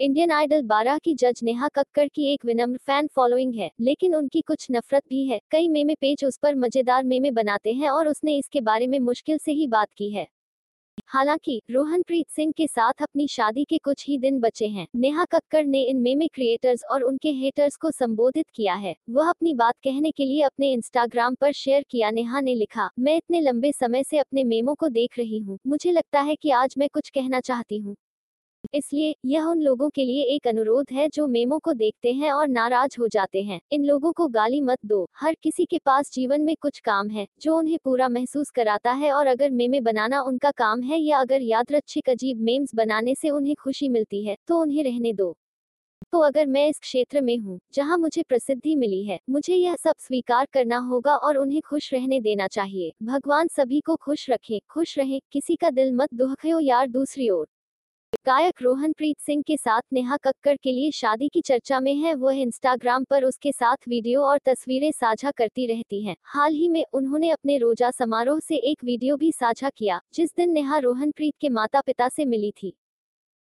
Indian idol बारह की जज नेहा कक्कर की एक विनम्र फ़ैन फॉलोइंग है, लेकिन उनकी कुछ नफरत भी है। कई मेमे पेज उस पर मज़ेदार मेमे बनाते हैं और उसने इसके बारे में मुश्किल से ही बात की है। हालाँकि, रोहनप्रीत सिंह के साथ अपनी शादी के कुछ ही दिन बचे हैं। नेहा कक्कर ने इन मेमे क्रिएटर्स और उनके हेटर्स को संबोधित किया है। वह अपनी बात कहने के लिए अपने इंस्टाग्राम पर शेयर किया। नेहा ने लिखा, मैं इतने लंबे समय से अपने मेमो को देख रही हूँ। मुझे लगता है कि आज मैं कुछ कहना चाहती हूँ। इसलिए, यह उन लोगों के लिए एक अनुरोध है जो मेमो को देखते हैं और नाराज़ हो जाते हैं। इन लोगों को गाली मत दो। हर किसी के पास जीवन में कुछ काम है, जो उन्हें पूरा महसूस कराता है और अगर मेमे बनाना उनका काम है या अगर यादरच्छिक अजीब मेम्स बनाने से उन्हें खुशी मिलती है तो उन्हें रहने दो। तो अगर मैं इस क्षेत्र में हूँ, जहाँ मुझे प्रसिद्धि मिली है, मुझे यह सब स्वीकार करना होगा और उन्हें खुश रहने देना चाहिए। भगवान सभी को खुश रखे, खुश रहे, किसी का दिल मत दुखो यार दूसरी ओर। गायक रोहनप्रीत सिंह के साथ नेहा कक्कर के लिए शादी की चर्चा में है। वह इंस्टाग्राम पर उसके साथ वीडियो और तस्वीरें साझा करती रहती हैं। हाल ही में उन्होंने अपने रोजा समारोह से एक वीडियो भी साझा किया, जिस दिन नेहा रोहनप्रीत के माता पिता से मिली थी।